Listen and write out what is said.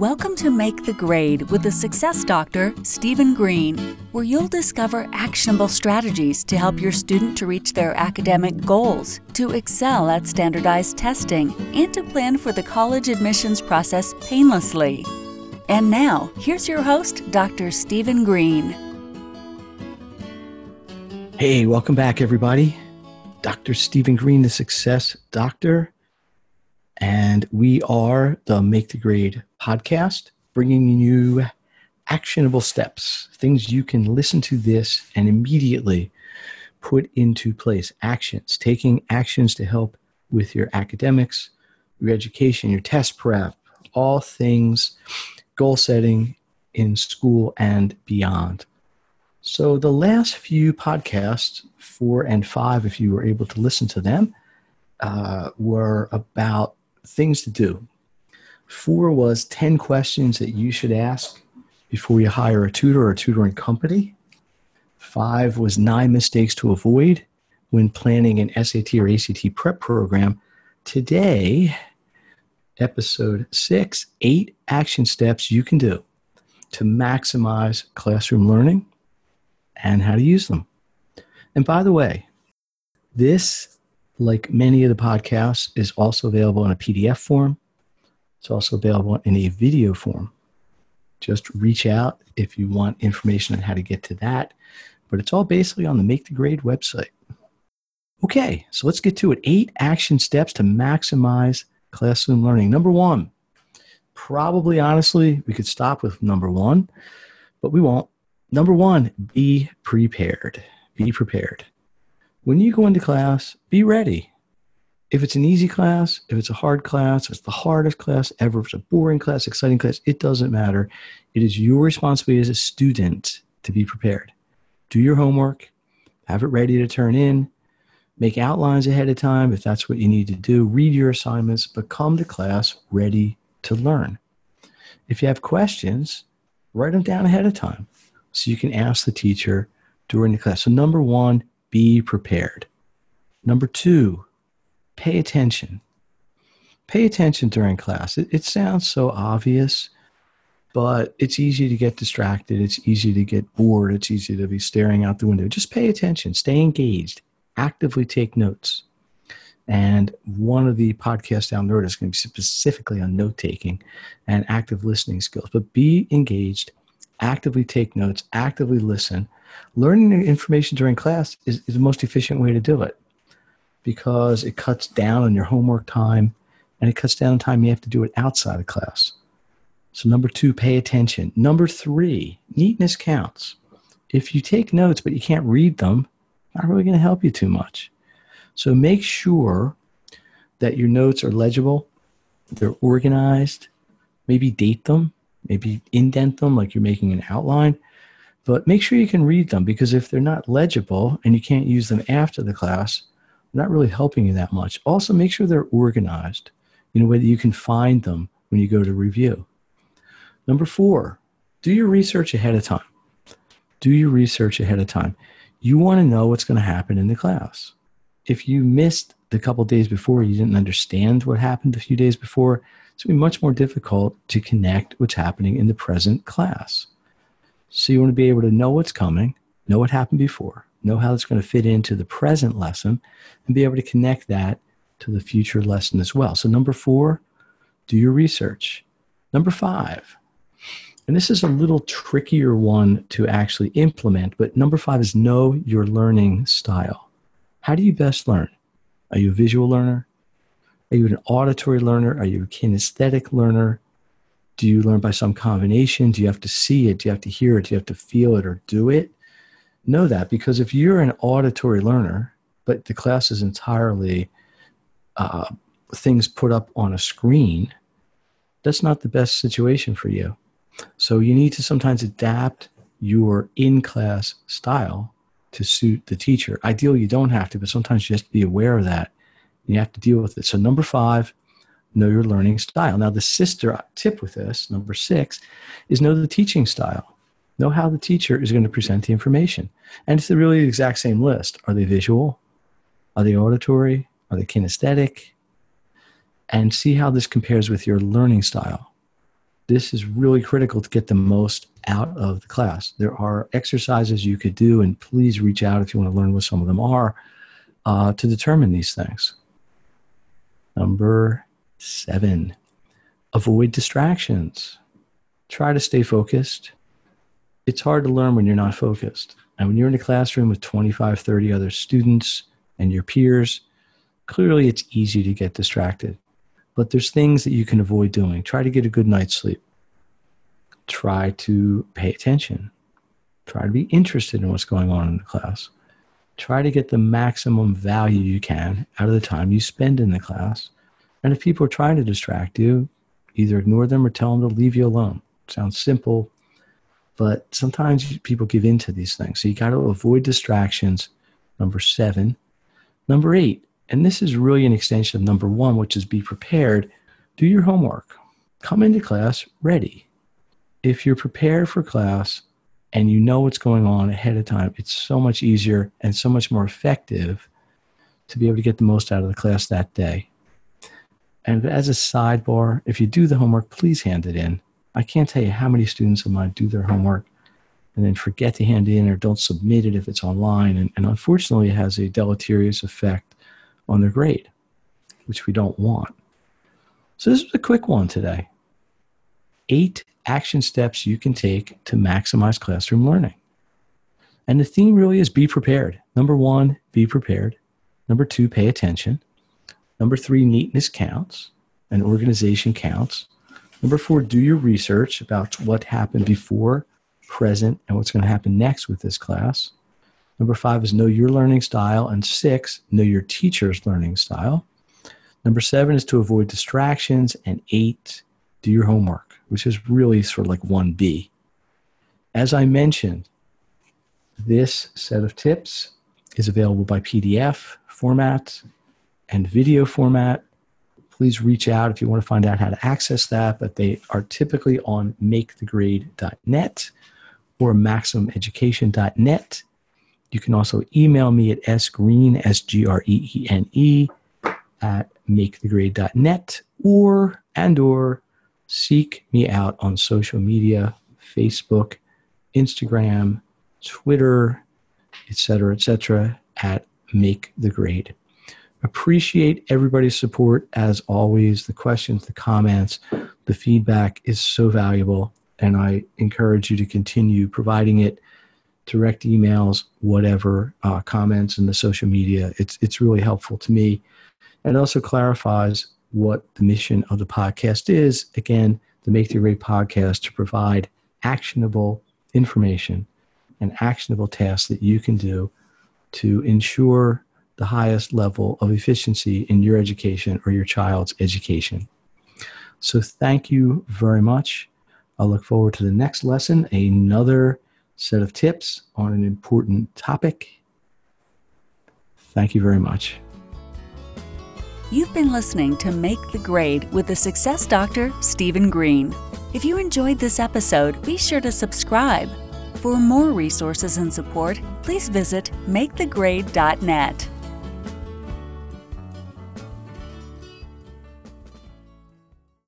Welcome to Make the Grade with the Success Doctor, Stephen Greene, where you'll discover actionable strategies to help your student to reach their academic goals, to excel at standardized testing, and to plan for the college admissions process painlessly. And now, here's your host, Dr. Stephen Greene. Hey, welcome back, everybody. Dr. Stephen Greene, the Success Doctor. And we are the Make the Grade podcast, bringing you actionable steps, things you can listen to this and immediately put into place. Actions, taking actions to help with your academics, your education, your test prep, all things goal setting in school and beyond. So, the last few podcasts, four and five, if you were able to listen to them, uh, were about things to do, Four was 10 questions that you should ask before you hire a tutor or a tutoring company. Five was nine mistakes to avoid when planning an SAT or ACT prep program. Today, episode six, eight action steps you can do to maximize classroom learning and how to use them. And by the way, this, like many of the podcasts, is also available in a PDF form it's also available in a video form. Just reach out if you want information on how to get to that. But it's all basically on the Make the Grade website. Okay, so let's get to it. Eight action steps to maximize classroom learning. Number one, probably honestly, we could stop with number one, but we won't. Number one, be prepared. Be prepared. When you go into class, be ready if it's an easy class, if it's a hard class, if it's the hardest class ever, if it's a boring class, exciting class, it doesn't matter. It is your responsibility as a student to be prepared. Do your homework, have it ready to turn in, make outlines ahead of time if that's what you need to do, read your assignments, but come to class ready to learn. If you have questions, write them down ahead of time so you can ask the teacher during the class. So, number one, be prepared. Number two, pay attention. Pay attention during class. It, it sounds so obvious, but it's easy to get distracted. It's easy to get bored. It's easy to be staring out the window. Just pay attention, stay engaged, actively take notes. And one of the podcasts down the road is going to be specifically on note taking and active listening skills. But be engaged, actively take notes, actively listen. Learning information during class is, is the most efficient way to do it because it cuts down on your homework time and it cuts down on time you have to do it outside of class. So, number two, pay attention. Number three, neatness counts. If you take notes but you can't read them, not really going to help you too much. So, make sure that your notes are legible, they're organized, maybe date them, maybe indent them like you're making an outline. But make sure you can read them because if they're not legible and you can't use them after the class, they're not really helping you that much. Also, make sure they're organized in a way that you can find them when you go to review. Number four, do your research ahead of time. Do your research ahead of time. You want to know what's going to happen in the class. If you missed the couple days before, you didn't understand what happened a few days before, it's going to be much more difficult to connect what's happening in the present class. So you want to be able to know what's coming, know what happened before, know how it's going to fit into the present lesson, and be able to connect that to the future lesson as well. So, number four, do your research. Number five, and this is a little trickier one to actually implement, but number five is know your learning style. How do you best learn? Are you a visual learner? Are you an auditory learner? Are you a kinesthetic learner? Do you learn by some combination? Do you have to see it? Do you have to hear it? Do you have to feel it or do it? know that because if you're an auditory learner, but the class is entirely uh, things put up on a screen, that's not the best situation for you. So you need to sometimes adapt your in class style to suit the teacher. Ideally, you don't have to, but sometimes you have to be aware of that. You have to deal with it. So, number five, know your learning style. Now, the sister tip with this, number six, is know the teaching style. Know how the teacher is going to present the information. And it's the really the exact same list. Are they visual? Are they auditory? Are they kinesthetic? And see how this compares with your learning style. this is really critical to get the most out of the class. There are exercises you could do, and please reach out if you want to learn what some of them are uh, to determine these things. Number seven, avoid distractions. Try to stay focused. It's hard to learn when you're not focused. And when you're in a classroom with 25, 30 other students and your peers, clearly it's easy to get distracted. But there's things that you can avoid doing. Try to get a good night's sleep. Try to pay attention. Try to be interested in what's going on in the class. Try to get the maximum value you can out of the time you spend in the class. And if people are trying to distract you, either ignore them or tell them to leave you alone. Sounds simple, but sometimes people give in to these things. So you got to avoid distractions. Number seven. Number eight, and this is really an extension of number one, which is be prepared. Do your homework. Come into class ready. If you're prepared for class and you know what's going on ahead of time, it's so much easier and so much more effective to be able to get the most out of the class that day. And as a sidebar, if you do the homework, please hand it in. I can't tell you how many students of mine do their homework and then forget to hand it in or don't submit it if it's online. And, and unfortunately, it has a deleterious effect on their grade, which we don't want. So, this is a quick one today. Eight action steps you can take to maximize classroom learning. And the theme really is be prepared. Number one, be prepared. Number two, pay attention. Number three, neatness counts and organization counts. Number four, do your research about what happened before, present, and what's going to happen next with this class. Number five is know your learning style. And six, know your teacher's learning style. Number seven is to avoid distractions. And eight, do your homework, which is really sort of like 1B. As I mentioned, this set of tips is available by PDF format and video format. Please reach out if you want to find out how to access that, but they are typically on makethegrade.net or maximumeducation.net. You can also email me at sgreene, S-G-R-E-E-N-E, at makethegrade.net or and or seek me out on social media, Facebook, Instagram, Twitter, etc., etc., at Make the Grade. Appreciate everybody's support as always. The questions, the comments, the feedback is so valuable, and I encourage you to continue providing it. Direct emails, whatever, uh, comments in the social media. It's it's really helpful to me, and also clarifies what the mission of the podcast is. Again, the Make the Grade podcast to provide actionable information and actionable tasks that you can do to ensure the highest level of efficiency in your education or your child's education. So, thank you very much. I look forward to the next lesson, another set of tips on an important topic. Thank you very much. You've been listening to Make the Grade with the Success Doctor, Stephen Greene. If you enjoyed this episode, be sure to subscribe. For more resources and support, please visit makethegrade.net.